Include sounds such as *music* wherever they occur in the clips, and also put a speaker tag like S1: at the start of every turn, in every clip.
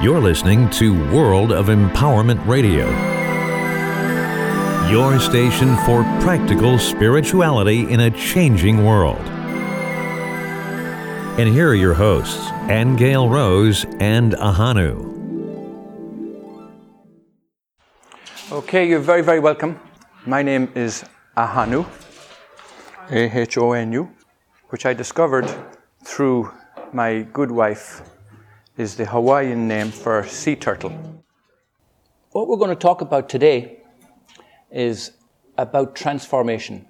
S1: You're listening to World of Empowerment Radio, your station for practical spirituality in a changing world. And here are your hosts, Angel Rose and Ahonu.
S2: Okay, you're very, very welcome. My name is Ahonu, A H O N U, which I discovered through my good wife, is the Hawaiian name for sea turtle. What we're going to talk about today is about transformation.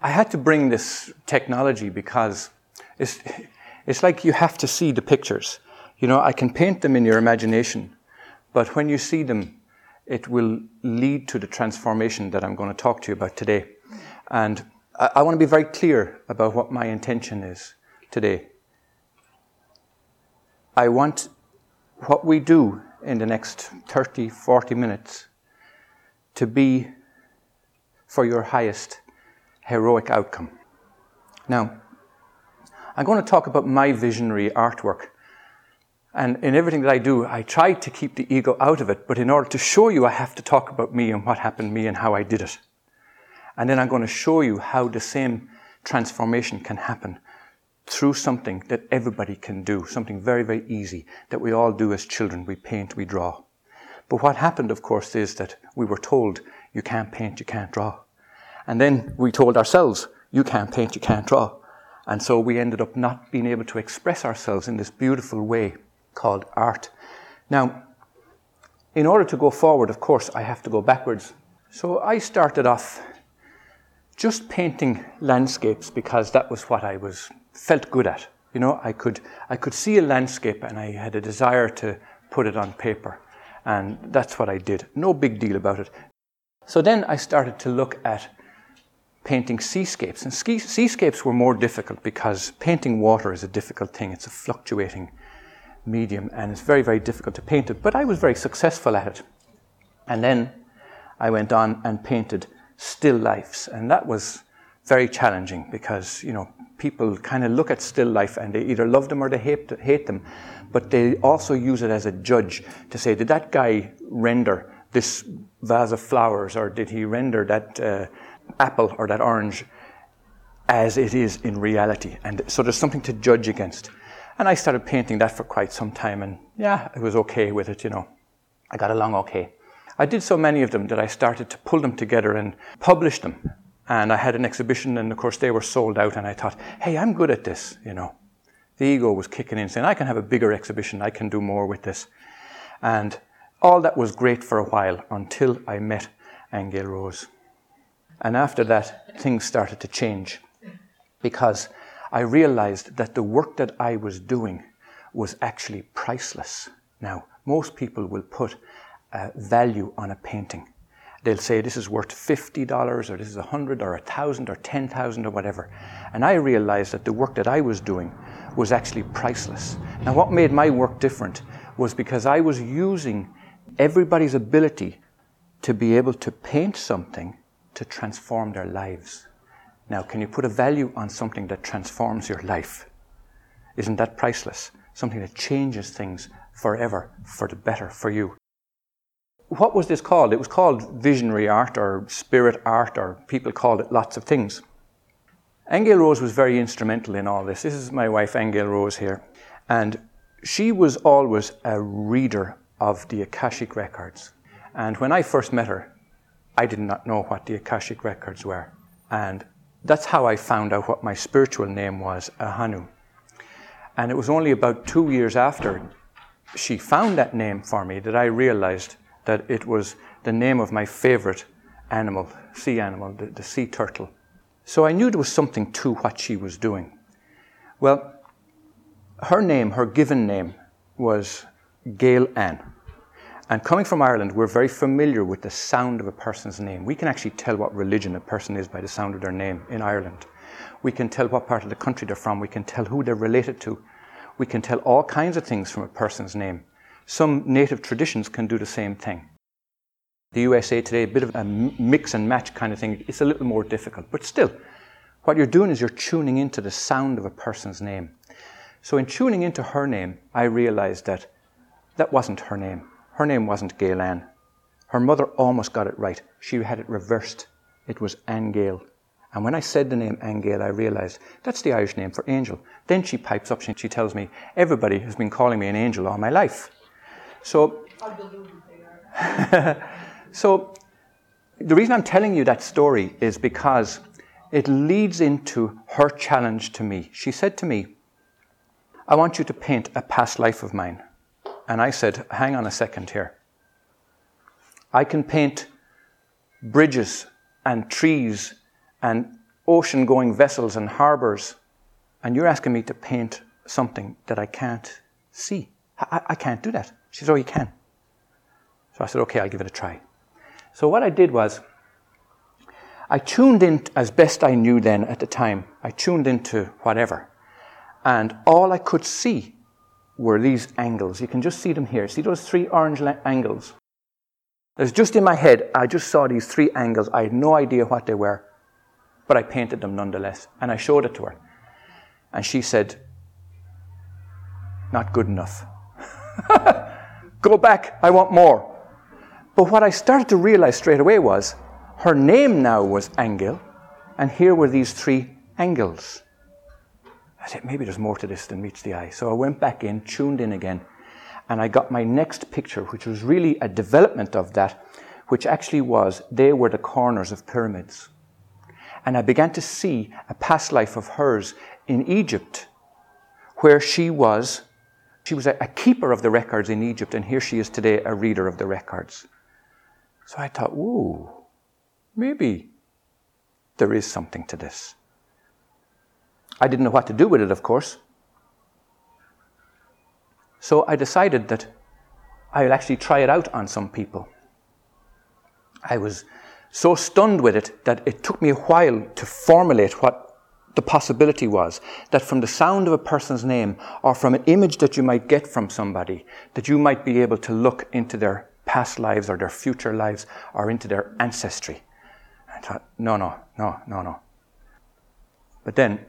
S2: I had to bring this technology because it's, it's like you have to see the pictures. You know, I can paint them in your imagination, but when you see them, it will lead to the transformation that I'm going to talk to you about today. And I, I want to be very clear about what my intention is today. I want what we do in the next 30, 40 minutes to be for your highest heroic outcome. Now, I'm going to talk about my visionary artwork. And in everything that I do, I try to keep the ego out of it, but in order to show you, I have to talk about me and what happened to me and how I did it. And then I'm going to show you how the same transformation can happen through something that everybody can do, something very, very easy that we all do as children. We paint, we draw. But what happened, of course, is that we were told, you can't paint, you can't draw. And then we told ourselves, you can't paint, you can't draw. And so we ended up not being able to express ourselves in this beautiful way called art. Now, in order to go forward, of course, I have to go backwards. So I started off just painting landscapes because that was what I was felt good at. You know, I could I could see a landscape and I had a desire to put it on paper, and that's what I did. No big deal about it. So then I started to look at painting seascapes, and ski, seascapes were more difficult because painting water is a difficult thing. It's a fluctuating medium, and it's very very difficult to paint it. But I was very successful at it, and then I went on and painted still lifes, and that was very challenging because you know people kind of look at still life and they either love them or they hate, hate them, but they also use it as a judge to say, did that guy render this vase of flowers, or did he render that uh, apple or that orange as it is in reality? And so there's something to judge against. And I started painting that for quite some time, and yeah, I was okay with it, you know. I got along okay. I did so many of them that I started to pull them together and publish them. And I had an exhibition, and of course, they were sold out. And I thought, hey, I'm good at this, you know. The ego was kicking in, saying, I can have a bigger exhibition, I can do more with this. And all that was great for a while until I met Angel Rose. And after that, things started to change because I realized that the work that I was doing was actually priceless. Now, most people will put value on a painting. They'll say this is worth $50 or this is 100 or 1,000 or 10,000 or whatever. And I realized that the work that I was doing was actually priceless. Now, what made my work different was because I was using everybody's ability to be able to paint something to transform their lives. Now, can you put a value on something that transforms your life? Isn't that priceless? Something that changes things forever for the better for you what was this called? It was called visionary art or spirit art, or people called it lots of things. Angel Rose was very instrumental in all this. This is my wife, Angel Rose, here. And she was always a reader of the Akashic records. And when I first met her, I did not know what the Akashic records were. And that's how I found out what my spiritual name was, Ahonu. And it was only about two years after she found that name for me that I realized that it was the name of my favorite animal, sea animal, the, the sea turtle. So I knew there was something to what she was doing. Well, her name, her given name, was Gail Ann. And coming from Ireland, we're very familiar with the sound of a person's name. We can actually tell what religion a person is by the sound of their name in Ireland. We can tell what part of the country they're from. We can tell who they're related to. We can tell all kinds of things from a person's name. Some native traditions can do the same thing. The USA today, a bit of a mix and match kind of thing, it's a little more difficult. But still, what you're doing is you're tuning into the sound of a person's name. So, in tuning into her name, I realized that That wasn't her name. Her name wasn't Gail Ann. Her mother almost got it right. She had it reversed. It was Anne Gale. And when I said the name Anne Gale, I realized that's the Irish name for angel. Then she pipes up and she tells me, Everybody has been calling me an angel all my life. So, *laughs* so the reason I'm telling you that story is because it leads into her challenge to me. She said to me, I want you to paint a past life of mine. And I said, Hang on a second here. I can paint bridges and trees and ocean going vessels and harbors, and you're asking me to paint something that I can't see. I, I can't do that. She said, Oh, you can. So I said, Okay, I'll give it a try. So what I did was, I tuned in as best I knew then at the time. I tuned into whatever. And all I could see were these angles. You can just see them here. See those three orange angles? There's just in my head, I just saw these three angles. I had no idea what they were, but I painted them nonetheless. And I showed it to her. And she said, Not good enough. *laughs* Go back, I want more. But what I started to realize straight away was her name now was Angel, and here were these three angles. I said, maybe there's more to this than meets the eye. So I went back in, tuned in again, and I got my next picture, which was really a development of that, which actually was they were the corners of pyramids. And I began to see a past life of hers in Egypt, where she was she was a, a keeper of the records in Egypt, and here she is today, a reader of the records. So I thought, ooh, maybe there is something to this. I didn't know what to do with it, of course. So I decided that I'll actually try it out on some people. I was so stunned with it that it took me a while to formulate what the possibility was that from the sound of a person's name or from an image that you might get from somebody, that you might be able to look into their past lives or their future lives or into their ancestry. I thought, no, no, no, no, no. But then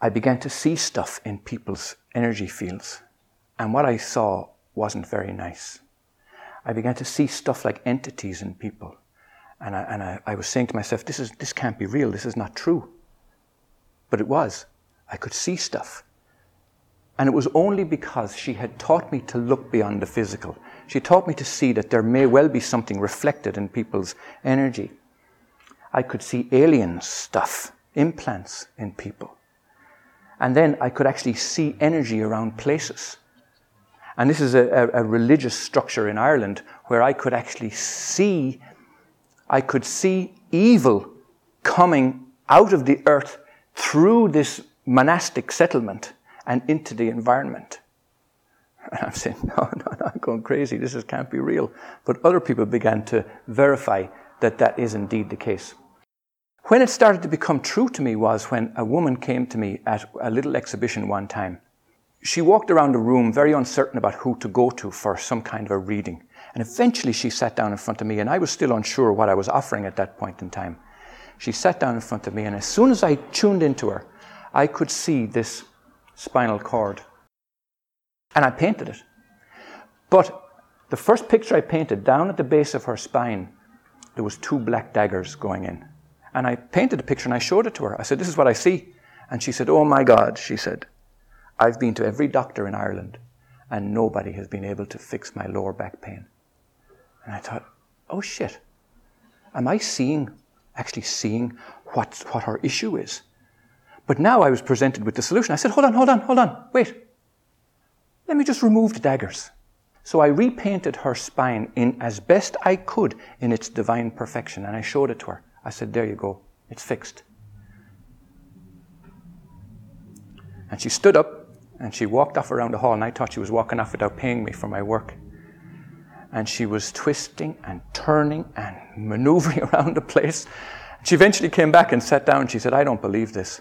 S2: I began to see stuff in people's energy fields, and what I saw wasn't very nice. I began to see stuff like entities in people. And I, and I, I was saying to myself, this, is, this can't be real, this is not true. But it was. I could see stuff. And it was only because she had taught me to look beyond the physical. She taught me to see that there may well be something reflected in people's energy. I could see alien stuff, implants in people. And then I could actually see energy around places. And this is a, a, a religious structure in Ireland where I could actually see, I could see evil coming out of the earth through this monastic settlement and into the environment. And *laughs* I'm saying, no, no, no, I'm going crazy. This is, can't be real. But other people began to verify that that is indeed the case. When it started to become true to me was when a woman came to me at a little exhibition one time. She walked around the room very uncertain about who to go to for some kind of a reading. And eventually she sat down in front of me, and I was still unsure what I was offering at that point in time. She sat down in front of me, and as soon as I tuned into her, I could see this spinal cord. And I painted it. But the first picture I painted, down at the base of her spine, there was two black daggers going in. And I painted a picture and I showed it to her. I said, This is what I see. And she said, Oh my God, she said, I've been to every doctor in Ireland and nobody has been able to fix my lower back pain. And I thought, Oh shit. Am I seeing actually seeing what, what her issue is. But now I was presented with the solution. I said, hold on, hold on, hold on, wait. Let me just remove the daggers. So I repainted her spine in as best I could in its divine perfection, and I showed it to her. I said, There you go, it's fixed. And she stood up and she walked off around the hall, and I thought she was walking off without paying me for my work and she was twisting and turning and maneuvering *laughs* around the place. She eventually came back and sat down. She said, I don't believe this,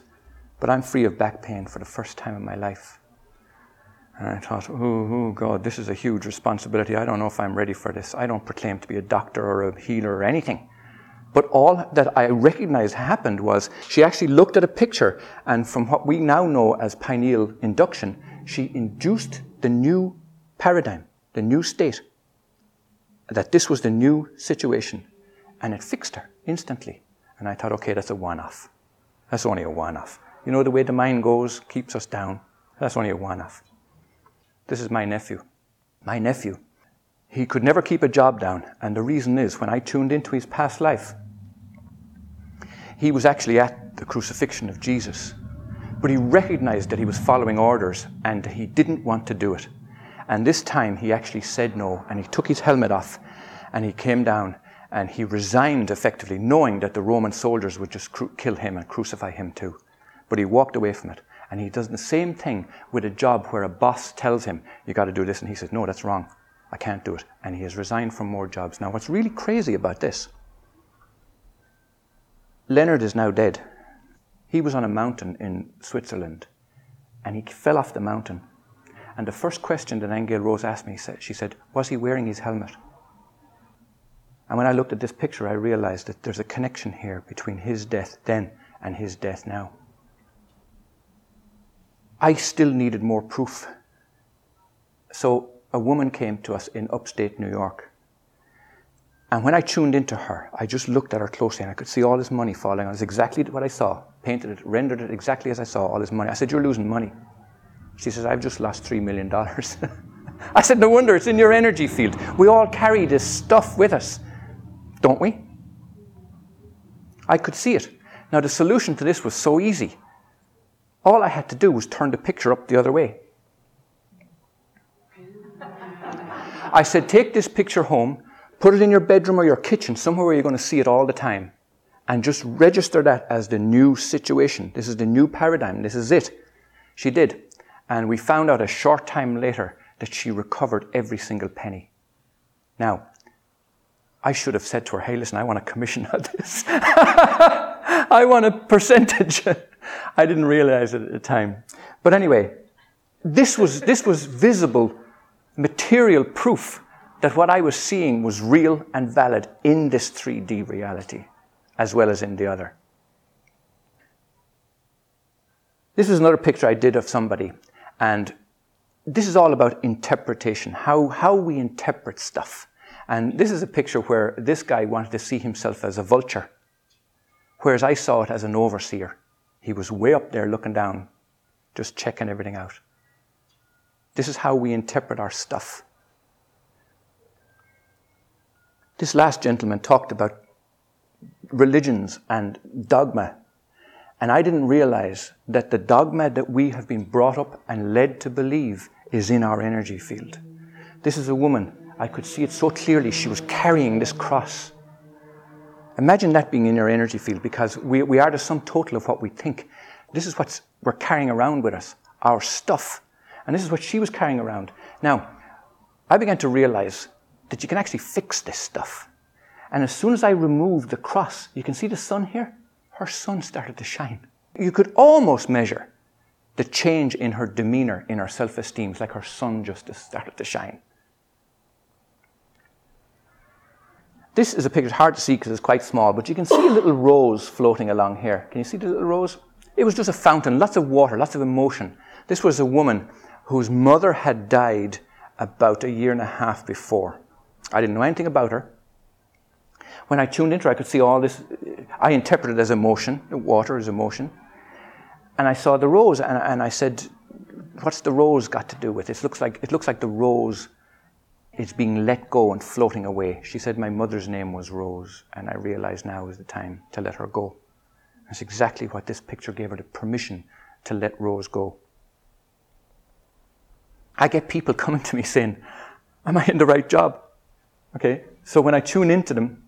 S2: but I'm free of back pain for the first time in my life. And I thought, oh, oh, God, this is a huge responsibility. I don't know if I'm ready for this. I don't proclaim to be a doctor or a healer or anything. But all that I recognized happened was she actually looked at a picture, and from what we now know as pineal induction, she induced the new paradigm, the new state, that this was the new situation. And it fixed her instantly. And I thought, okay, that's a one off. That's only a one off. You know, the way the mind goes keeps us down. That's only a one off. This is my nephew. My nephew. He could never keep a job down. And the reason is when I tuned into his past life, he was actually at the crucifixion of Jesus. But he recognized that he was following orders and he didn't want to do it. And this time he actually said no and he took his helmet off and he came down and he resigned effectively, knowing that the Roman soldiers would just cru- kill him and crucify him too. But he walked away from it. And he does the same thing with a job where a boss tells him, You got to do this. And he says, No, that's wrong. I can't do it. And he has resigned from more jobs. Now, what's really crazy about this, Leonard is now dead. He was on a mountain in Switzerland and he fell off the mountain. And the first question that Angel Rose asked me, she said, Was he wearing his helmet? And when I looked at this picture, I realized that there's a connection here between his death then and his death now. I still needed more proof. So a woman came to us in upstate New York. And when I tuned into her, I just looked at her closely and I could see all this money falling on. It's exactly what I saw. Painted it, rendered it exactly as I saw all this money. I said, You're losing money. She says, I've just lost $3 million. *laughs* I said, No wonder, it's in your energy field. We all carry this stuff with us, don't we? I could see it. Now, the solution to this was so easy. All I had to do was turn the picture up the other way. I said, Take this picture home Put it in your bedroom or your kitchen, somewhere where you're going to see it all the time. And just register that as the new situation. This is the new paradigm. This is it. She did. And we found out a short time later that she recovered every single penny. Now, I should have said to her, hey, listen, I want a commission on this. *laughs* I want a percentage. *laughs* I didn't realize it at the time. But anyway, this was, this was visible material proof that what I was seeing was real and valid in this 3D reality, as well as in the other. This is another picture I did of somebody, and this is all about interpretation, how, how we interpret stuff. And this is a picture where this guy wanted to see himself as a vulture, whereas I saw it as an overseer. He was way up there looking down, just checking everything out. This is how we interpret our stuff. This last gentleman talked about religions and dogma. And I didn't realize that the dogma that we have been brought up and led to believe is in our energy field. This is a woman. I could see it so clearly. She was carrying this cross. Imagine that being in your energy field because we, we are the sum total of what we think. This is what we're carrying around with us, our stuff. And this is what she was carrying around. Now, I began to realize that you can actually fix this stuff. And as soon as I removed the cross, you can see the sun here? Her sun started to shine. You could almost measure the change in her demeanor, in her self esteem. Like her sun just started to shine. This is a picture, hard to see because it's quite small, but you can see a little rose floating along here. Can you see the little rose? It was just a fountain, lots of water, lots of emotion. This was a woman whose mother had died about a year and a half before. I didn't know anything about her. When I tuned into her, I could see all this. I interpreted it as emotion. Water is emotion. And I saw the rose, and, and I said, What's the rose got to do with it? It looks like, it looks like the rose is being let go and floating away. She said, My mother's name was Rose, and I realize now is the time to let her go. That's exactly what this picture gave her the permission to let Rose go. I get people *laughs* coming to me saying, Am I in the right job? Okay, so when I tune into them,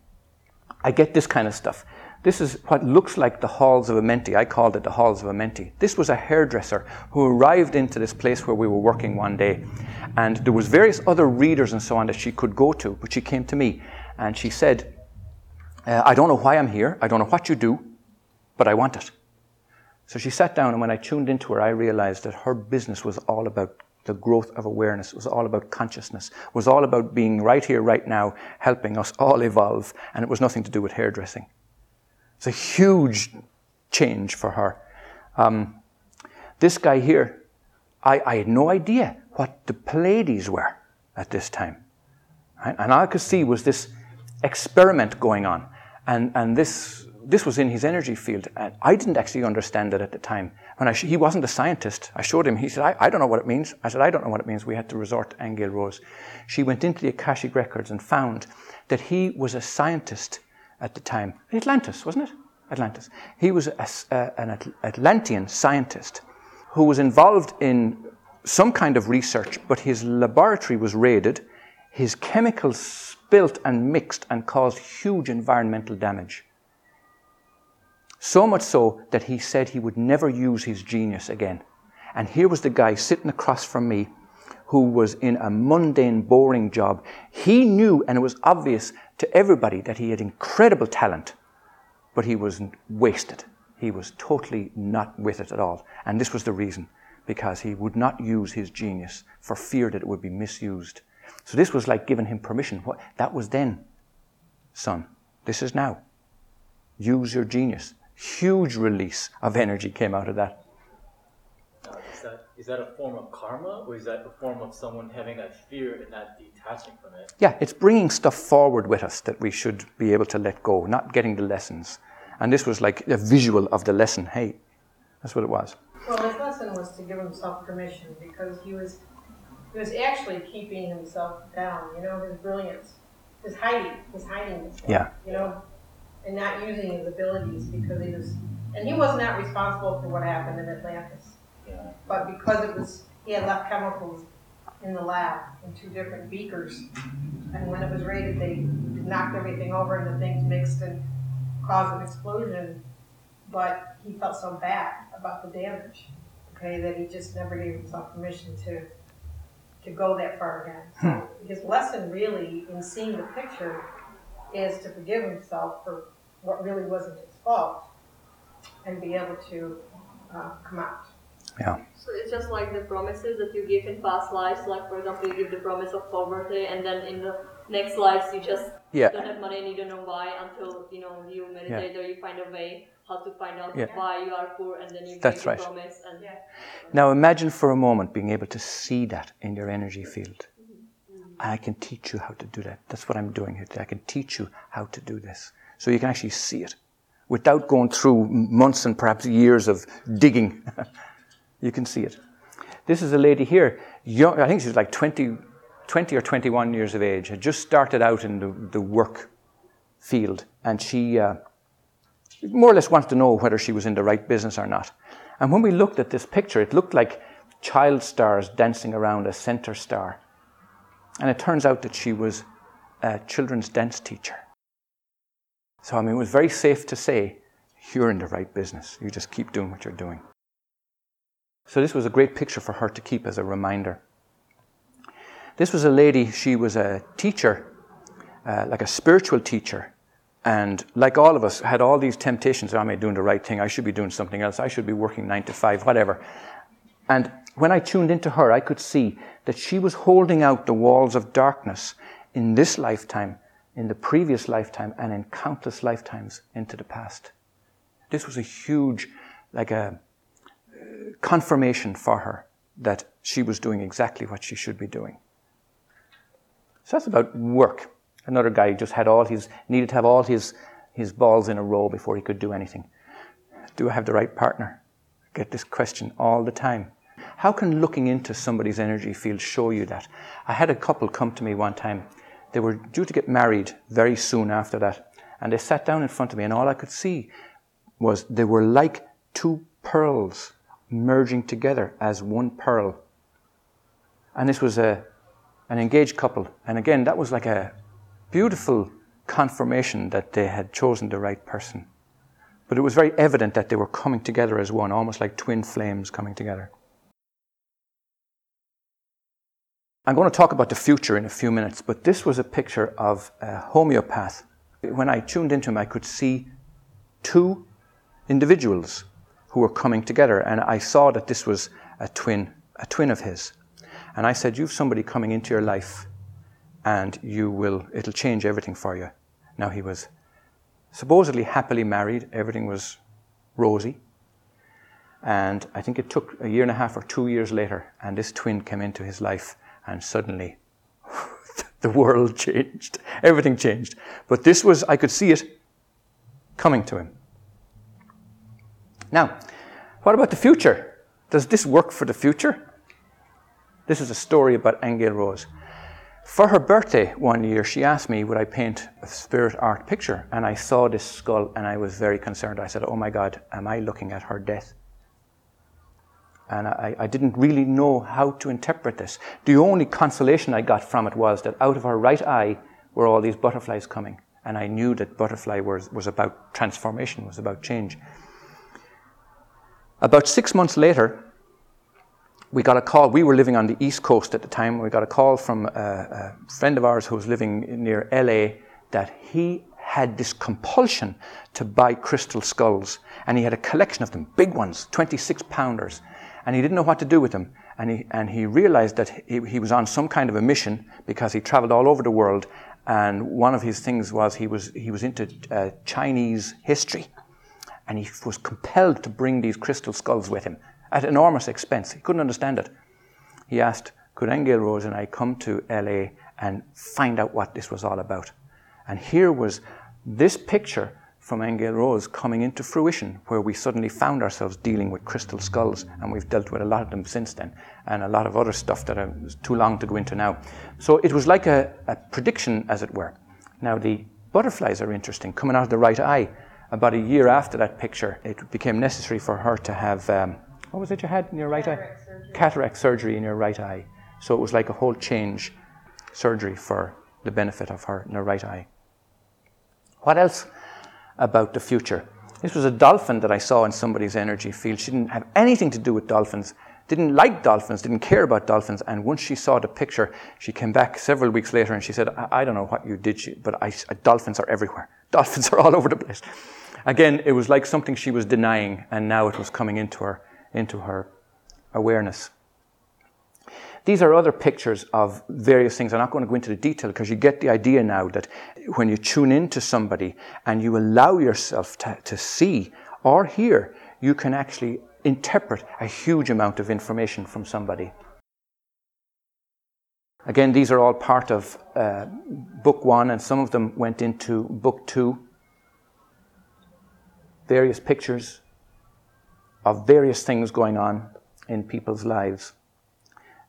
S2: I get this kind of stuff. This is what looks like the halls of Amenti. I called it the halls of Amenti. This was a hairdresser who arrived into this place where we were working one day. And there was various other readers and so on that she could go to, but she came to me and she said, uh, I don't know why I'm here. I don't know what you do, but I want it. So she sat down and when I tuned into her, I realized that her business was all about the growth of awareness. It was all about consciousness. It was all about being right here, right now, helping us all evolve. And it was nothing to do with hairdressing. It's a huge change for her. Um, this guy here, I, I, had no idea what the Pleiades were. at this time. And all I could see was this experiment going on. And, and this, this was in his energy field. And I didn't actually understand it at the time. When sh- he wasn't a scientist, I showed him. He said, I, I don't know what it means. I said, I don't know what it means. We had to resort to Angel Rose. She went into the Akashic Records and found that he was a scientist at the time. Atlantis, wasn't it? Atlantis. He was a, a, an Atlantean scientist who was involved in some kind of research, but his laboratory was raided, his chemicals spilt and mixed and caused huge environmental damage. So much so that he said he would never use his genius again. And here was the guy sitting across from me who was in a mundane, boring job. He knew, and it was obvious to everybody, that he had incredible talent, but he was wasted. He was totally not with it at all. And this was the reason because he would not use his genius for fear that it would be misused. So this was like giving him permission. What, that was then, son. This is now. Use your genius. Huge release of energy came out of that.
S3: Is that, is that a form of karma, or is that a form of someone having that fear and not detaching from it?
S2: Yeah, it's bringing stuff forward with us that we should be able to let go, not getting the lessons. And this was like a visual of the lesson. Hey, that's what it was.
S4: Well, his lesson was to give himself permission because he was he was actually keeping himself down. You know, his brilliance, his hiding, his hiding himself.
S2: Yeah.
S4: You know, and not using his abilities because he was, and he was not responsible for what happened in Atlantis.
S3: Yeah.
S4: But because it was, he had left chemicals in the lab in two different beakers, and when it was raided, they knocked everything over and the things mixed and caused an explosion. But he felt so bad about the damage, okay, that he just never gave himself permission to to go that far again. So his lesson really in seeing the picture is to forgive himself for what really wasn't his fault and be able to uh, come out.
S2: Yeah.
S5: So it's just like the promises that you give in past lives. Like for example, you give the promise of poverty, and then in the next lives you just
S2: Yeah.
S5: don't have money and you don't know why until you know you meditate or you find a way how to find out
S2: Yeah.
S5: why you are poor, and then you
S2: That's
S5: make the
S2: right.
S5: promise. And
S4: Yeah.
S2: Now imagine for a moment being able to see that in your energy field. I can teach you how to do that. That's what I'm doing here today. I can teach you how to do this. So you can actually see it without going through months and perhaps years of digging. *laughs* you can see it. This is a lady here, young, I think she's like 20, 20 or 21 years of age, had just started out in the, the work field, and she uh, more or less wanted to know whether she was in the right business or not. And when we looked at this picture, it looked like child stars dancing around a center star. And it turns out that she was a children's dance teacher. So, I mean, it was very safe to say, you're in the right business. You just keep doing what you're doing. So, this was a great picture for her to keep as a reminder. This was a lady, she was a teacher, uh, like a spiritual teacher. And like all of us, had all these temptations. Am I doing the right thing? I should be doing something else. I should be working nine to five, whatever. And when I tuned into her, I could see that she was holding out the walls of darkness in this lifetime, in the previous lifetime, and in countless lifetimes into the past. This was a huge, like a uh, confirmation for her that she was doing exactly what she should be doing. So that's about work. Another guy just had all his, needed to have all his, his balls in a row before he could do anything. Do I have the right partner? I get this question all the time. How can looking into somebody's energy field show you that? I had a couple come to me one time. They were due to get married very soon after that. And they sat down in front of me, and all I could see was they were like two pearls merging together as one pearl. And this was a, an engaged couple. And again, that was like a beautiful confirmation that they had chosen the right person. But it was very evident that they were coming together as one, almost like twin flames coming together. I'm going to talk about the future in a few minutes, but this was a picture of a homeopath. When I tuned into him, I could see two individuals who were coming together, and I saw that this was a twin, a twin of his. And I said, You've somebody coming into your life, and you will, it'll change everything for you. Now, he was supposedly happily married, everything was rosy. And I think it took a year and a half or two years later, and this twin came into his life, and suddenly, *laughs* The world changed. Everything changed. But this was, I could see it coming to him. Now, what about the future? Does this work for the future? This is a story about Angel Rose. For her birthday one year, she asked me would I paint a spirit art picture, and I saw this skull and I was very concerned. I said, Oh my God, am I looking at her death? And I, I, didn't really know how to interpret this. The only consolation I got from it was that out of her right eye were all these butterflies coming. And I knew that butterfly was, was about transformation, was about change. About six months later, we got a call. We were living on the East Coast at the time. We got a call from a, a friend of ours who was living near LA that he had this compulsion to buy crystal skulls. And he had a collection of them, big ones, 26 pounders and he didn't know what to do with them. And he, and he realized that he, he was on some kind of a mission because he traveled all over the world. And one of his things was he was, he was into uh, Chinese history. And he was compelled to bring these crystal skulls with him at enormous expense. He couldn't understand it. He asked, Could Angel Rose and I come to LA and find out what this was all about? And here was this picture from Angel Rose coming into fruition, where we suddenly found ourselves dealing with crystal skulls, and we've dealt with a lot of them since then, and a lot of other stuff that is too long to go into now. So it was like a, a prediction, as it were. Now, the butterflies are interesting, coming out of the right eye. About a year after that picture, it became necessary for her to have um, what was it you had in your right
S4: Cataract
S2: eye?
S4: surgery.
S2: Cataract surgery in your right eye. So it was like a whole change surgery for the benefit of her in her right eye. What else about the future? This was a dolphin that I saw in somebody's energy field. She didn't have anything to do with dolphins, didn't like dolphins, didn't care about dolphins. And once she saw the picture, she came back several weeks later and she said, I, I don't know what you did, but I, dolphins are everywhere. *laughs* Dolphins are all over the place. Again, it was like something she was denying, and now it was coming into her, into her awareness. These are other pictures of various things. I'm not going to go into the detail because you get the idea now that when you tune into somebody and you allow yourself to, to see or hear, you can actually interpret a huge amount of information from somebody. Again, these are all part of uh, book one, and some of them went into book two. Various pictures of various things going on in people's lives.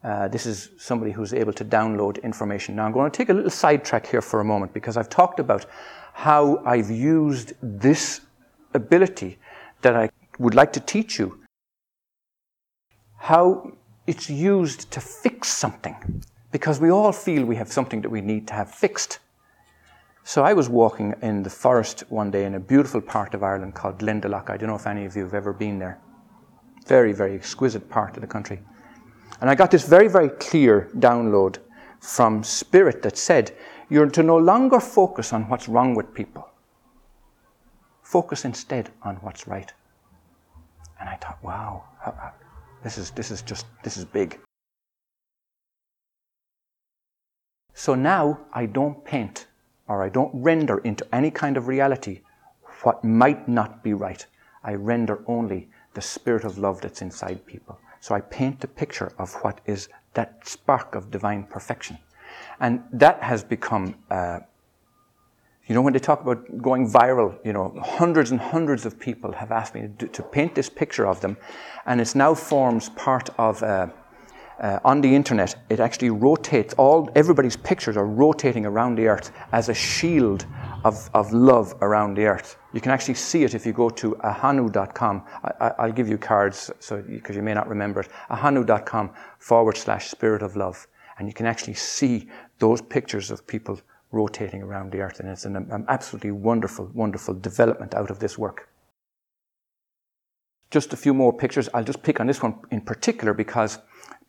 S2: Uh, this is somebody who's able to download information. Now, I'm going to take a little sidetrack here for a moment because I've talked about how I've used this ability that I would like to teach you, how it's used to fix something, because we all feel we have something that we need to have fixed. So I was walking in the forest one day in a beautiful part of Ireland called Glendalough. I don't know if any of you have ever been there. Very, very exquisite part of the country. And I got this very, very clear download from Spirit that said, You're to no longer focus on what's wrong with people. Focus instead on what's right. And I thought, wow, how- how- this is, this is just, this is big. So now I don't paint or I don't render into any kind of reality what might not be right. I render only the spirit of love that's inside people. So I paint a picture of what is that spark of divine perfection. And that has become, uh, you know, when they talk about going viral, you know, hundreds and hundreds of people have asked me to, to paint this picture of them. And it now forms part of, uh, uh, on the internet, it actually rotates, all, everybody's pictures are rotating around the earth as a shield of, of love around the earth. You can actually see it if you go to ahonu.com. I, will give you cards so because you may not remember it. ahonu.com forward slash spirit of love. And you can actually see those pictures of people rotating around the earth. And it's an, an absolutely wonderful, wonderful development out of this work. Just a few more pictures. I'll just pick on this one in particular because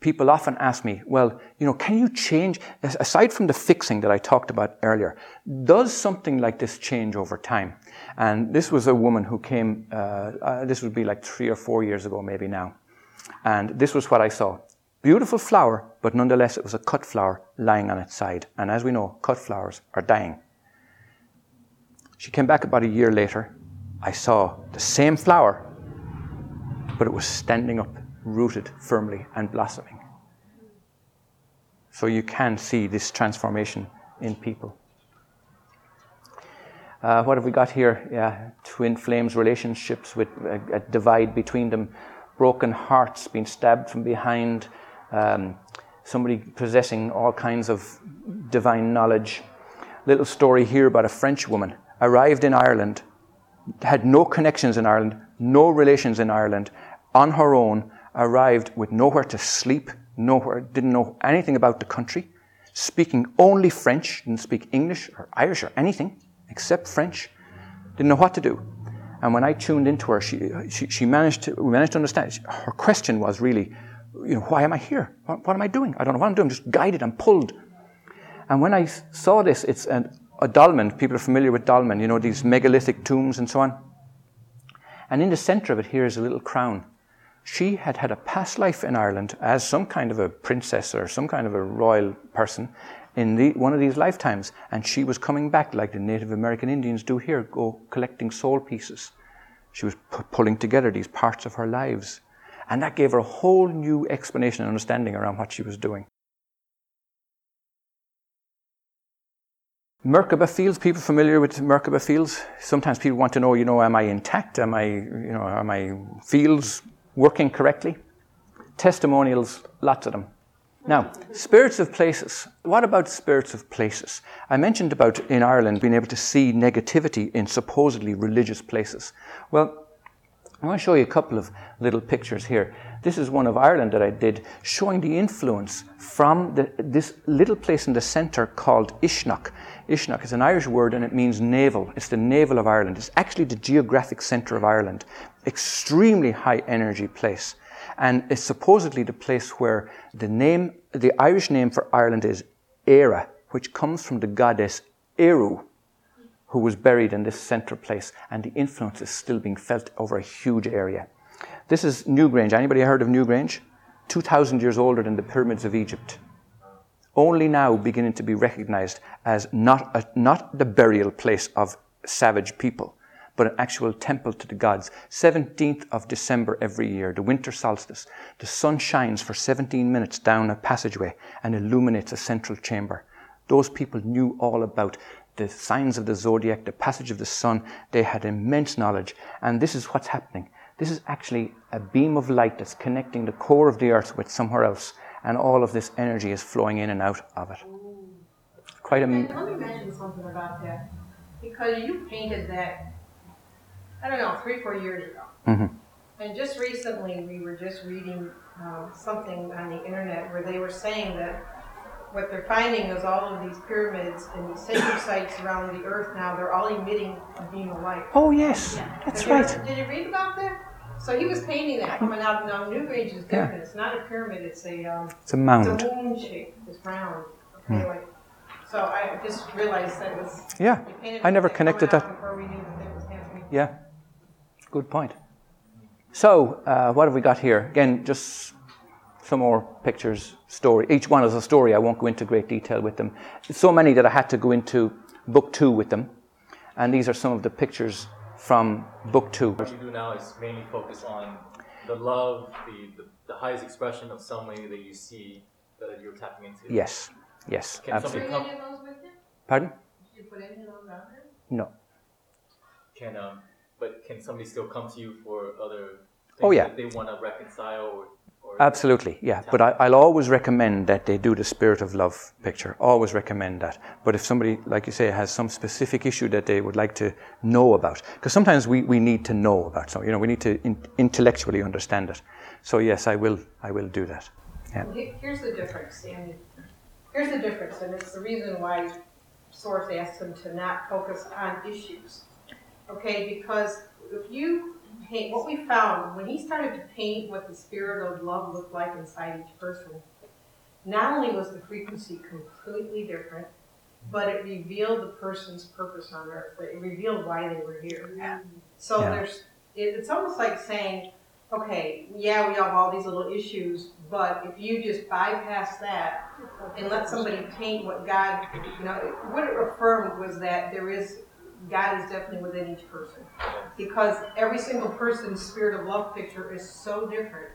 S2: people often ask me, well, you know, can you change, aside from the fixing that I talked about earlier, does something like this change over time? And this was a woman who came, uh, uh, this would be like three or four years ago, maybe now. And this was what I saw. Beautiful flower, but nonetheless, it was a cut flower lying on its side. And as we know, cut flowers are dying. She came back about a year later. I saw the same flower, but it was standing up, rooted firmly and blossoming. So you can see this transformation in people. Uh, what have we got here? Yeah, twin flames relationships with a, a divide between them, broken hearts, being stabbed from behind, um, somebody possessing all kinds of divine knowledge. Little story here about a French woman arrived in Ireland, had no connections in Ireland, no relations in Ireland, on her own, arrived with nowhere to sleep, nowhere, didn't know anything about the country, speaking only French, didn't speak English or Irish or anything except French, didn't know what to do. And when I tuned into her, she, uh, she, she managed to, we managed to understand. Her question was really, you know, why am I here? What, what am I doing? I don't know what I'm doing. I'm just guided and pulled. And when I saw this, it's an, a dolmen. People are familiar with dolmen, you know, these megalithic tombs and so on. And in the center of it, here is a little crown. She had had a past life in Ireland as some kind of a princess or some kind of a royal person in the, one of these lifetimes. And she was coming back like the Native American Indians do here, go collecting soul pieces. She was pu- pulling together these parts of her lives. And that gave her a whole new explanation and understanding around what she was doing. Merkaba fields, people familiar with Merkaba fields? Sometimes people want to know, you know, am I intact? Am I, you know, are my fields working correctly? Testimonials, lots of them. Now, spirits of places. What about spirits of places? I mentioned about in Ireland being able to see negativity in supposedly religious places. Well, I want to show you a couple of little pictures here. This is one of Ireland that I did showing the influence from the, this little place in the centre called Uisneach. Uisneach is an Irish word and it means navel. It's the navel of Ireland. It's actually the geographic centre of Ireland. Extremely high energy place and it's supposedly the place where the name, the Irish name for Ireland is Éire, which comes from the goddess Ériu, who was buried in this central place, and the influence is still being felt over a huge area. This is Newgrange. Anybody heard of Newgrange? 2,000 years older than the pyramids of Egypt. Only now beginning to be recognized as not, a, not the burial place of savage people, but an actual temple to the gods. 17th of December every year, the winter solstice, the sun shines for 17 minutes down a passageway and illuminates a central chamber. Those people knew all about the signs of the zodiac, the passage of the sun. They had immense knowledge. And this is what's happening. This is actually a beam of light that's connecting the core of the earth with somewhere else. And all of this energy is flowing in and out of it. Quite a.
S4: Let me mention something about that. Because you painted that I don't know, three, four years ago.
S2: Mm-hmm.
S4: And just recently, we were just reading um, something on the internet where they were saying that what they're finding is all of these pyramids and these sacred sites around the earth now, they're all emitting a beam of light.
S2: Oh, yes, that's
S4: Did you-
S2: right.
S4: Did you read about that? So he was painting that coming out, of now Newgrange is different. It's not a pyramid, it's a, um,
S2: It's a mound.
S4: it's a moon shape, it's round. Okay, like, so I just realized that was.
S2: Yeah, I never connected that.
S4: Before we knew that it was.
S2: Yeah, good point. So, uh, what have we got here? Again, just some more pictures, story. Each one is a story. I won't go into great detail with them. So many that I had to go into book two with them. And these are some of the pictures from book two.
S3: What you do now is mainly focus on the love, the, the, the highest expression of somebody that you see that you're tapping into.
S2: Yes, yes,
S3: Can somebody
S2: absolutely.
S4: Bring
S3: come?
S4: any of those with you?
S2: Pardon?
S4: Did you put any of those out there?
S2: No.
S3: Can um, but can somebody still come to you for other? Things
S2: Oh, yeah.
S3: That they want to reconcile or.
S2: Absolutely, yeah. But I, I'll always recommend that they do the spirit of love picture. Always recommend that. But if somebody, like you say, has some specific issue that they would like to know about, because sometimes we, we need to know about something, you know, we need to in, intellectually understand it. So yes, I will, I will do that. Yeah.
S4: Here's the difference, Sandy. Here's the difference, and it's the reason why Source asked them to not focus on issues. Okay, because if you paint, what we found, when he started to paint what the spirit of love looked like inside each person, not only was the frequency completely different, but it revealed the person's purpose on earth. It revealed why they were here. So
S2: Yeah.
S4: there's, it, it's almost like saying, okay, yeah, we have all these little issues, but if you just bypass that and let somebody paint what God, you know, what it affirmed was that there is, God is definitely within each person. Because every single person's spirit of love picture is so different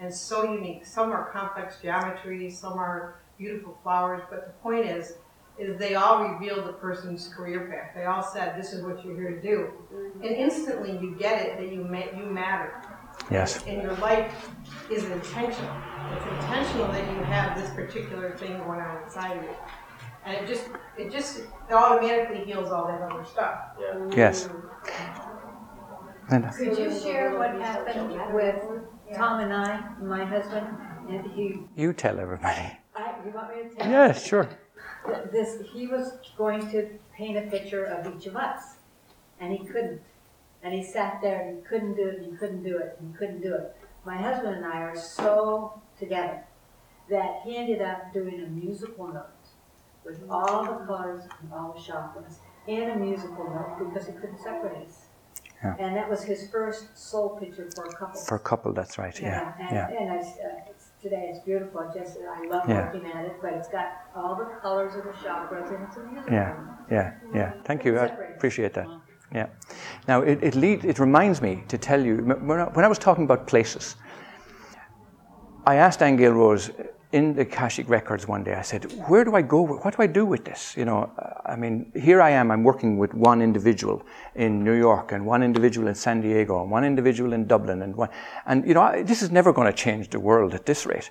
S4: and so unique. Some are complex geometry, some are, beautiful flowers. But the point is, is they all revealed the person's career path. They all said, "This is what you're here to do," mm-hmm. and instantly you get it that you ma- you matter.
S2: Yes.
S4: And your life is intentional. It's intentional that you have this particular thing going on inside of you, and it just it just it automatically heals all that other stuff.
S3: Yeah.
S2: Yes. Mm-hmm.
S6: Could you share what happened with Tom and I, my husband, and he,
S2: You tell everybody.
S6: I, you want me to tell?
S2: Yeah, sure.
S6: This, he was going to paint a picture of each of us, and he couldn't. And he sat there and he couldn't do it, and he couldn't do it, and he couldn't do it. My husband and I are so together that he ended up doing a musical note with all the colors and all the chakras, and a musical note because he couldn't separate us.
S2: Yeah.
S6: And that was his first soul picture for a couple.
S2: For a couple, that's right. Yeah.
S6: and,
S2: Yeah.
S6: and I, uh, it's, today it's beautiful. I just I love
S2: Yeah.
S6: looking at it, but it's got all the colors of the chakras and it's a.
S2: Yeah. Yeah. Yeah. Thank you. I appreciate that. Yeah. Now, it, it, lead, it reminds me to tell you, when I, when I was talking about places, I asked Angel Rose in the Akashic Records one day, I said, where do I go? What do I do with this? You know, I mean, here I am, I'm working with one individual in New York and one individual in San Diego and one individual in Dublin and one, and you know, I, this is never going to change the world at this rate.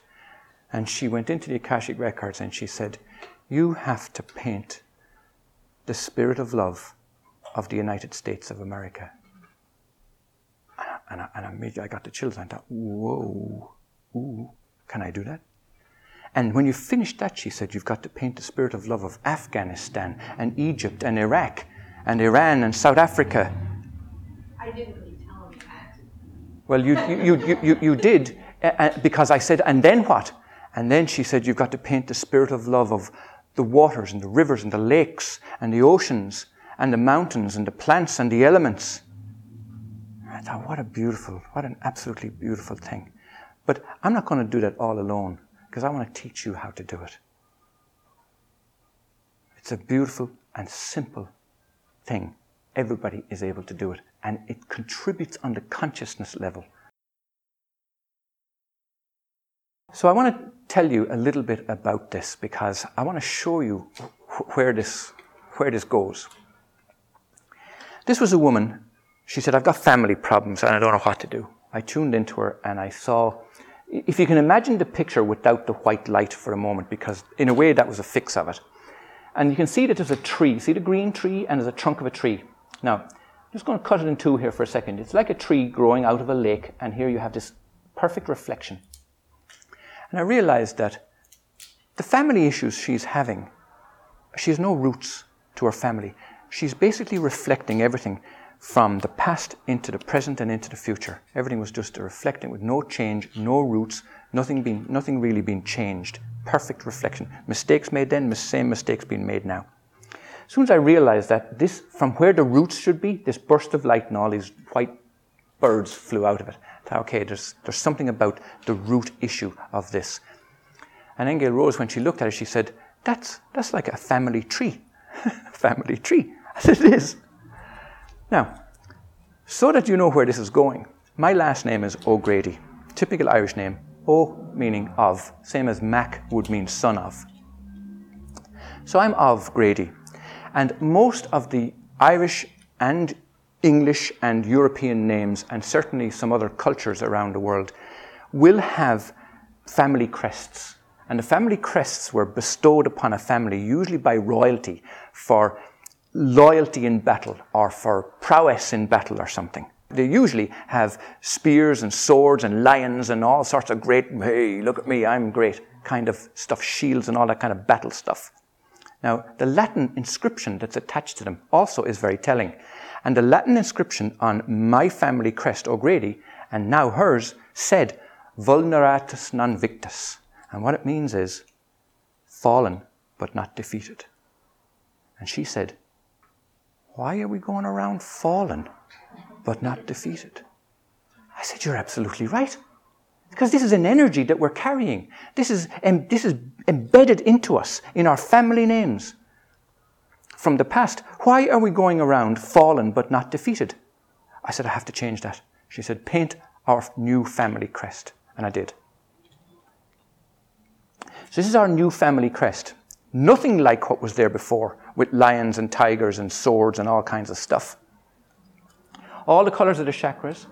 S2: And she went into the Akashic Records and she said, you have to paint the spirit of love of the United States of America. And I, and I, immediately I got the chills. I thought, whoa, ooh, can I do that? And when you finished that, she said, you've got to paint the spirit of love of Afghanistan and Egypt and Iraq and Iran and South Africa.
S4: I didn't really tell him that.
S2: Well, you, you, you, you, you did, uh, uh, because I said, and then what? And then she said, you've got to paint the spirit of love of the waters and the rivers and the lakes and the oceans and the mountains and the plants and the elements. I thought, what a beautiful, what an absolutely beautiful thing. But I'm not going to do that all alone because I want to teach you how to do it. It's a beautiful and simple thing. Everybody is able to do it, and it contributes on the consciousness level. So, I want to tell you a little bit about this because I want to show you where this, where this goes. This was a woman, she said, I've got family problems and I don't know what to do. I tuned into her and I saw, if you can imagine the picture without the white light for a moment, because in a way that was a fix of it. And you can see that there's a tree. See the green tree and there's a trunk of a tree. Now, I'm just going to cut it in two here for a second. It's like a tree growing out of a lake, and here you have this perfect reflection. And I realized that the family issues she's having, she has no roots to her family. She's basically reflecting everything from the past into the present and into the future. Everything was just a reflecting with no change, no roots, nothing being, nothing really being changed. Perfect reflection. Mistakes made then, same mistakes being made now. As soon as I realized that this, from where the roots should be, this burst of light and all these white birds flew out of it. I thought, okay, there's, there's something about the root issue of this. And Angel Rose, when she looked at it, she said, that's, that's like a family tree. *laughs* family tree. Said, it is. Now, so that you know where this is going, my last name is O'Grady, typical Irish name, O meaning of, same as Mac would mean son of. So I'm of Grady. And most of the Irish and English and European names, and certainly some other cultures around the world, will have family crests. And the family crests were bestowed upon a family, usually by royalty, for loyalty in battle or for prowess in battle or something. They usually have spears and swords and lions and all sorts of great, hey, look at me, I'm great kind of stuff, shields and all that kind of battle stuff. Now, the Latin inscription that's attached to them also is very telling. And the Latin inscription on my family crest, O'Grady, and now hers, said, Vulneratus non victus. And what it means is, fallen but not defeated. And she said, Why are we going around fallen but not defeated? I said, You're absolutely right. Because this is an energy that we're carrying. This is, this is embedded into us in our family names from the past. Why are we going around fallen but not defeated? I said, I have to change that. She said, paint our new family crest. And I did. So this is our new family crest. Nothing like what was there before, with lions and tigers and swords and all kinds of stuff. All the colors of the chakras,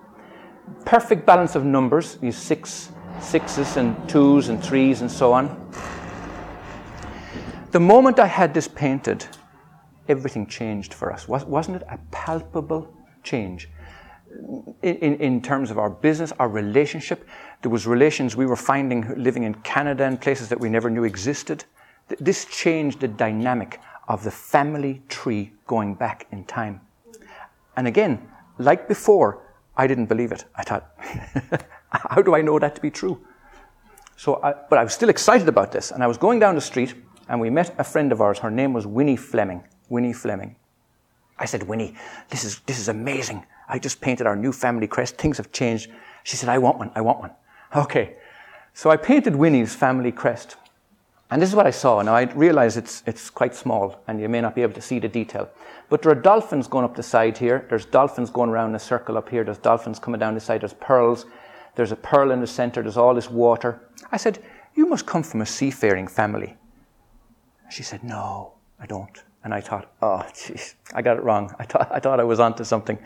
S2: perfect balance of numbers, these six sixes and twos and threes and so on. The moment I had this painted, everything changed for us. Wasn't it a palpable change? In, in, in, terms of our business, our relationship, there was relations we were finding living in Canada and places that we never knew existed. This changed the dynamic of the family tree going back in time. And again, like before, I didn't believe it. I thought, *laughs* how do I know that to be true? So, I, but I was still excited about this. And I was going down the street, and we met a friend of ours. Her name was Winnie Fleming. Winnie Fleming. I said, Winnie, this is, this is amazing. I just painted our new family crest. Things have changed. She said, I want one. I want one. Okay. So I painted Winnie's family crest. And this is what I saw. Now I realize it's, it's quite small and you may not be able to see the detail. But there are dolphins going up the side here. There's dolphins going around in a circle up here. There's dolphins coming down the side. There's pearls. There's a pearl in the center. There's all this water. I said, You must come from a seafaring family. She said, No, I don't. And I thought, Oh, jeez, I got it wrong. I thought, I thought I was onto something.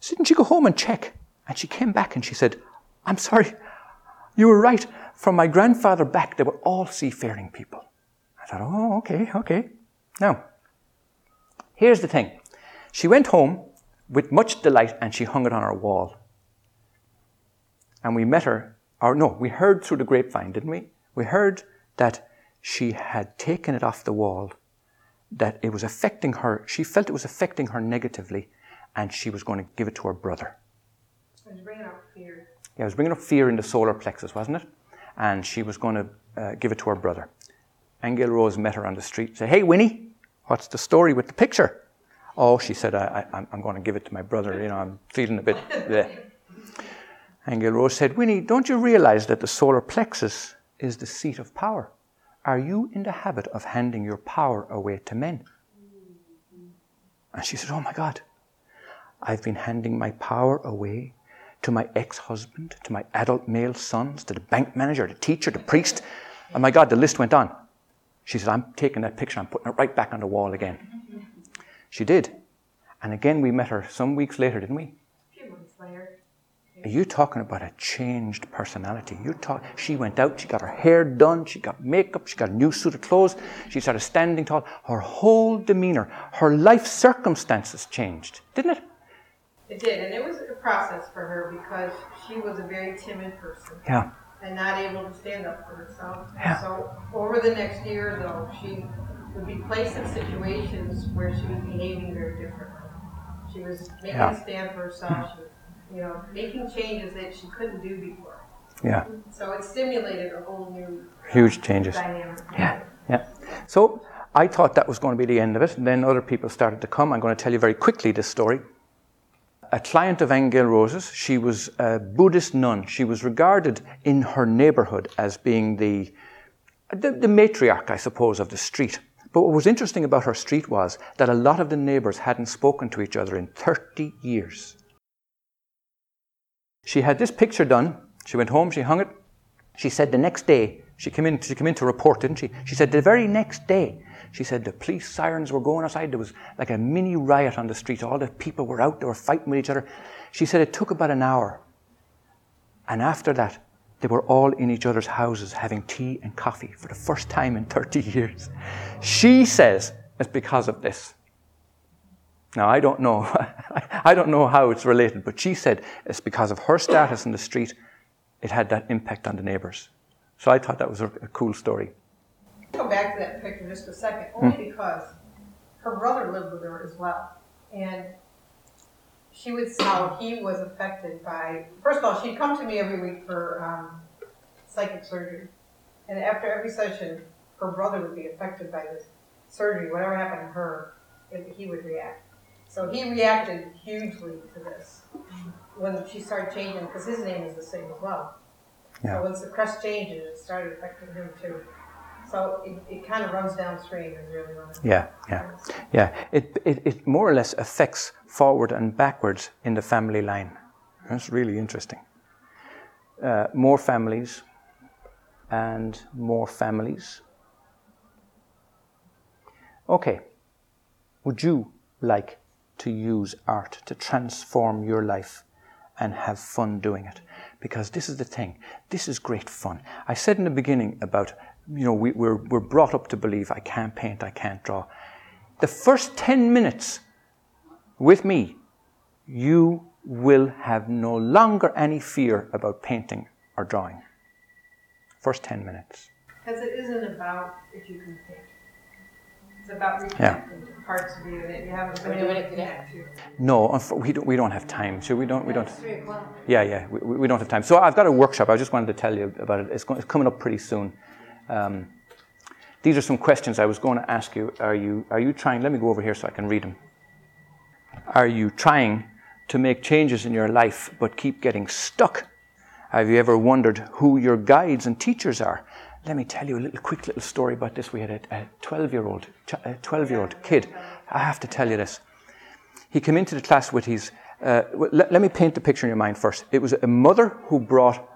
S2: So didn't you go home and check? And she came back and she said, I'm sorry, you were right. From my grandfather back, they were all seafaring people. I thought, oh, okay, okay. Now, here's the thing. She went home with much delight and she hung it on her wall. And we met her, or no, we heard through the grapevine, didn't we? We heard that she had taken it off the wall, that it was affecting her, she felt it was affecting her negatively, and she was going to give it to her brother.
S4: It was bringing up fear.
S2: Yeah, it was bringing up fear in the solar plexus, wasn't it? And she was going to uh, give it to her brother. Angel Rose met her on the street, said, Hey, Winnie, what's the story with the picture? Oh, she said, I, am going to give it to my brother. You know, I'm feeling a bit. Bleh. Angel Rose said, Winnie, don't you realize that the solar plexus is the seat of power? Are you in the habit of handing your power away to men? And she said, Oh my God, I've been handing my power away to my ex husband, to my adult male sons, to the bank manager, the teacher, the priest. And my God, the list went on. She said, I'm taking that picture, I'm putting it right back on the wall again. She did. And again, we met her some weeks later, didn't we?
S4: A few months later.
S2: Are you talking about a changed personality? You talk. She went out. She got her hair done. She got makeup. She got a new suit of clothes. She started standing tall. Her whole demeanor, her life circumstances changed, didn't it?
S4: It did, and it was a process for her because she was a very timid person.
S2: Yeah.
S4: And not able to stand up for herself.
S2: Yeah.
S4: So over the next year, though, she would be placed in situations where she was behaving very differently. She was making
S2: Yeah.
S4: a stand for herself. She was, you know, making changes that she couldn't do before.
S2: Yeah.
S4: So it stimulated a whole new
S2: Huge changes.
S4: dynamic.
S2: Yeah. Yeah. So I thought that was going to be the end of it. And then other people started to come. I'm going to tell you very quickly this story a client of Angel Rose's. She was a Buddhist nun. She was regarded in her neighborhood as being the, the, the, matriarch, I suppose, of the street. But what was interesting about her street was that a lot of the neighbors hadn't spoken to each other in 30 years. She had this picture done. She went home, she hung it. She said the next day, she came in, she came in to report, didn't she? She said the very next day, she said the police sirens were going outside. There was like a mini riot on the street. All the people were out, they were fighting with each other. She said it took about an hour. And after that, they were all in each other's houses having tea and coffee for the first time in *laughs* 30 years. She says it's because of this. Now, I don't know. *laughs* I don't know how it's related, but she said it's because of her status in the street, it had that impact on the neighbors. So I thought that was a, a cool story
S4: go back to that picture just a second, only hmm. because her brother lived with her as well. And she would see how he was affected by, first of all, she'd come to me every week for um, psychic surgery. And after every session, her brother would be affected by this surgery. Whatever happened to her, it, he would react. So he reacted hugely to this when she started changing, because his name is the same as well. Yeah. So once the crest changes, it started affecting him too. So it, it kind of runs downstream is really what
S2: Yeah, yeah, yeah. It, it, it more or less affects forward and backwards in the family line. That's really interesting. Uh, more families, and more families. Okay, would you like to use art to transform your life and have fun doing it? Because this is the thing, this is great fun. I said in the beginning about, you know, we, we're, we're brought up to believe I can't paint, I can't draw. The first 10 minutes with me, you will have no longer any fear about painting or drawing. First 10 minutes.
S4: Because it isn't about if you can paint. It's about reconnecting to parts of you that you haven't been able to connect to.
S2: No, unf- we don't, we don't have time. So we don't, we don't.
S6: Three.
S2: Yeah, yeah, we, we we don't have time. So I've got a workshop. I just wanted to tell you about it. It's, go- it's coming up pretty soon. Um, these are some questions I was going to ask you. Are you are you trying? Let me go over here so I can read them. Are you trying to make changes in your life but keep getting stuck? Have you ever wondered who your guides and teachers are? Let me tell you a little quick little story about this. We had a 12 year old, a 12 year old kid. I have to tell you this. He came into the class with his. Uh, let, let me paint the picture in your mind first. It was a mother who brought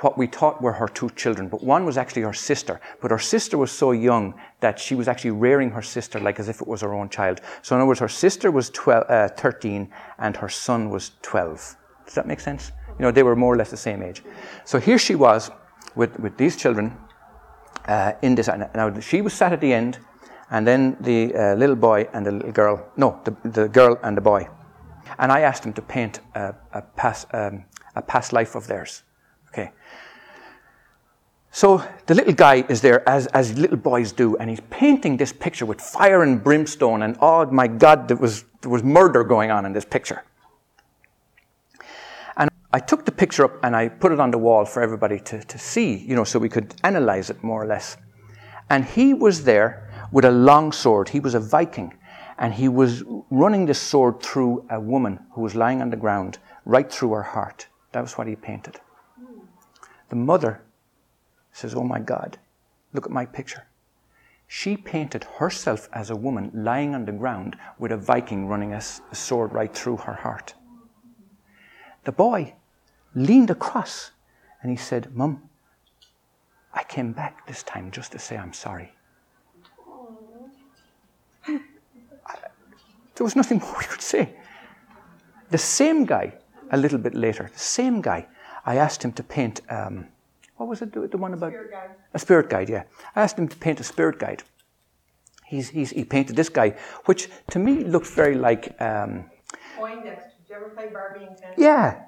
S2: what we thought were her two children, but one was actually her sister. But her sister was so young that she was actually rearing her sister like as if it was her own child. So, in other words, her sister was 12, uh, 13 and her son was 12. Does that make sense? You know, they were more or less the same age. So here she was with, with these children uh, in this. Now, she was sat at the end, and then the uh, little boy and the little girl, no, the, the girl and the boy. And I asked them to paint a, a, past, um, a past life of theirs. Okay. So the little guy is there, as, as little boys do, and he's painting this picture with fire and brimstone, and oh my God, there was, there was murder going on in this picture. I took the picture up and I put it on the wall for everybody to, to see, you know, so we could analyze it more or less. And he was there with a long sword. He was a Viking, and he was running this sword through a woman who was lying on the ground, right through her heart. That was what he painted. The mother says, Oh my God, look at my picture. She painted herself as a woman lying on the ground with a Viking running a sword right through her heart. The boy leaned across and he said, Mum, I came back this time just to say I'm sorry. I- *laughs* there was nothing more we could say. The same guy, a little bit later, the same guy, I asked him to paint, um, what was it, the, one about?
S4: Spirit guide.
S2: A spirit guide, yeah. I asked him to paint a spirit guide. He's, he's, he painted this guy, which to me looked very like, um,
S4: Poindexter. Did you ever play Barbie and Ken?
S2: yeah,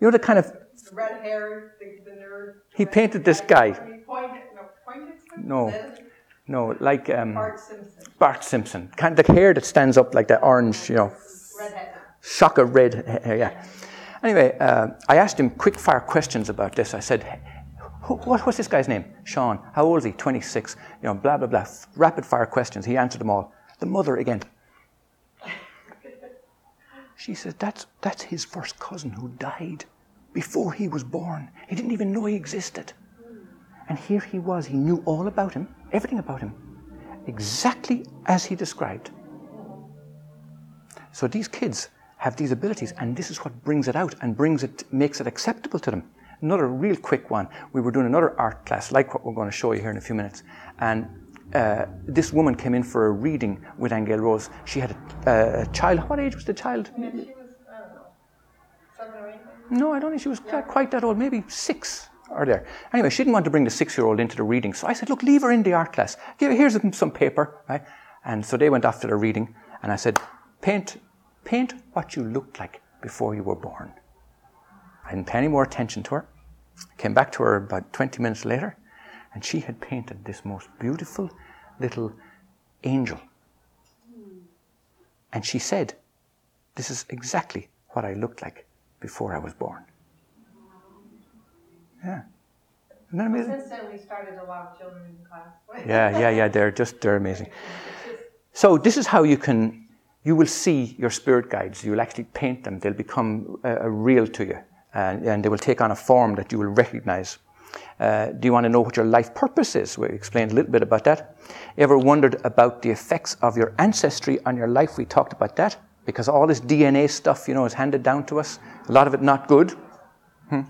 S2: you know, the kind of,
S4: The red hair, the, the nerd.
S2: He painted this guy.
S4: Poindex, no, Poindexter?
S2: No.
S4: Is that it?
S2: no, like um,
S4: Bart Simpson.
S2: Bart Simpson. Kind of the hair that stands up like that orange, you know,
S4: Red hat.
S2: shock of red hair, yeah. Anyway, uh, I asked him quick fire questions about this. I said, "Who- what, what's this guy's name? Sean. How old is he? 26. You know, blah, blah, blah. Rapid fire questions. He answered them all. The mother again. She said, that's, that's his first cousin who died before he was born. He didn't even know he existed. And here he was. He knew all about him, everything about him, exactly as he described. So these kids have these abilities, and this is what brings it out and brings it, makes it acceptable to them. Another real quick one. We were doing another art class, like what we're going to show you here in a few minutes, and uh, this woman came in for a reading with Angel Rose. She had a, a child. What age was the child?
S4: And she was, I don't know, seven or eight maybe?
S2: No, I don't think she was quite, quite that old, maybe six or there. Anyway, she didn't want to bring the six year old into the reading. So I said, look, leave her in the art class. Here's some, some paper, right? And so they went off to the reading, and I said, paint, paint what you looked like before you were born. I didn't pay any more attention to her. Came back to her about 20 minutes later, and she had painted this most beautiful little angel. And she said, This is exactly what I looked like before I was born. Yeah. Isn't that amazing?
S4: Since then, we started to allow children in class. *laughs*
S2: Yeah, yeah, yeah. They're just they're amazing. So this is how you can you will see your spirit guides. You will actually paint them. They'll become uh, uh, real to you, and, and they will take on a form that you will recognize. Uh, do you want to know what your life purpose is? We explained a little bit about that. Ever wondered about the effects of your ancestry on your life? We talked about that because all this DNA stuff, you know, is handed down to us. A lot of it not good. Hmm.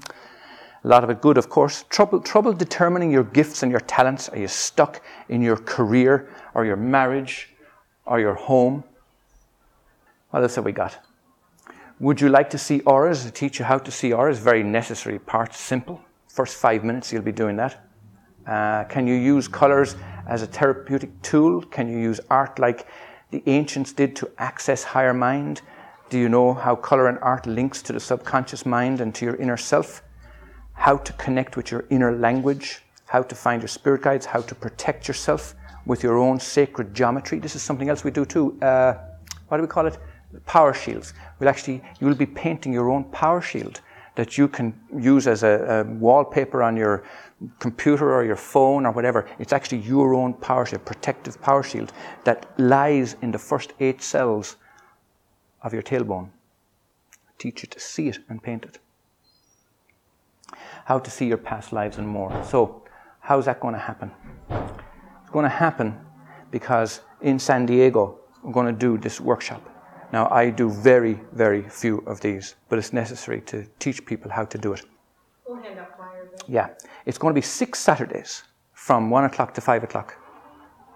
S2: A lot of it good, of course. Trouble, trouble determining your gifts and your talents. Are you stuck in your career or your marriage or your home? What else have we got? Would you like to see auras? Teach you how to see auras. Very necessary part. Simple. First five minutes, you'll be doing that. Uh, can you use colors as a therapeutic tool? Can you use art like the ancients did to access higher mind? Do you know how color and art links to the subconscious mind and to your inner self? How to connect with your inner language? How to find your spirit guides? How to protect yourself with your own sacred geometry? This is something else we do too. Uh, what do we call it? Power shields. We'll actually, you will be painting your own power shield that you can use as a, a, wallpaper on your computer or your phone or whatever. It's actually your own power shield, protective power shield that lies in the first eight cells of your tailbone. Teach you to see it and paint it. How to see your past lives and more. So, how's that going to happen? It's going to happen because in San Diego, we're going to do this workshop. Now, I do very, very few of these, but it's necessary to teach people how to do it.
S4: We'll hand out flyers.
S2: Yeah. It's going to be six Saturdays from 1 o'clock to 5 o'clock.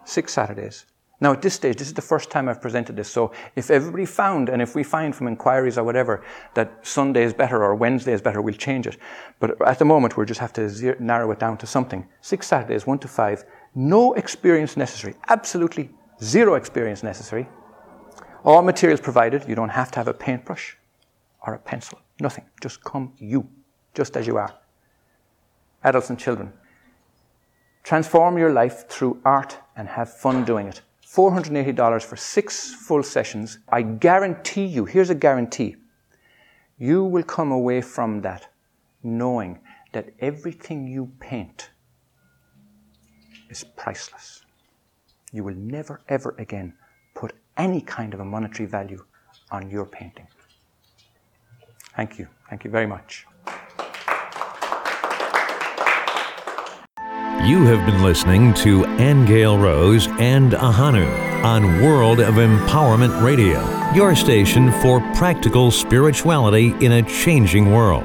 S2: Six Saturdays. Now, at this stage, this is the first time I've presented this. So, if everybody found, and if we find from inquiries or whatever, that Sunday is better or Wednesday is better, we'll change it. But at the moment, we just have to zero, narrow it down to something. Six Saturdays, 1 to 5. No experience necessary. Absolutely zero experience necessary. All materials provided. You don't have to have a paintbrush or a pencil. Nothing. Just come you, just as you are. Adults and children. Transform your life through art and have fun doing it. $480 for six full sessions. I guarantee you, here's a guarantee. You will come away from that knowing that everything you paint is priceless. You will never, ever again any kind of a monetary value on your painting. Thank you. Thank you very much.
S1: You have been listening to Angel Rose and Ahonu on World of Empowerment Radio, your station for practical spirituality in a changing world.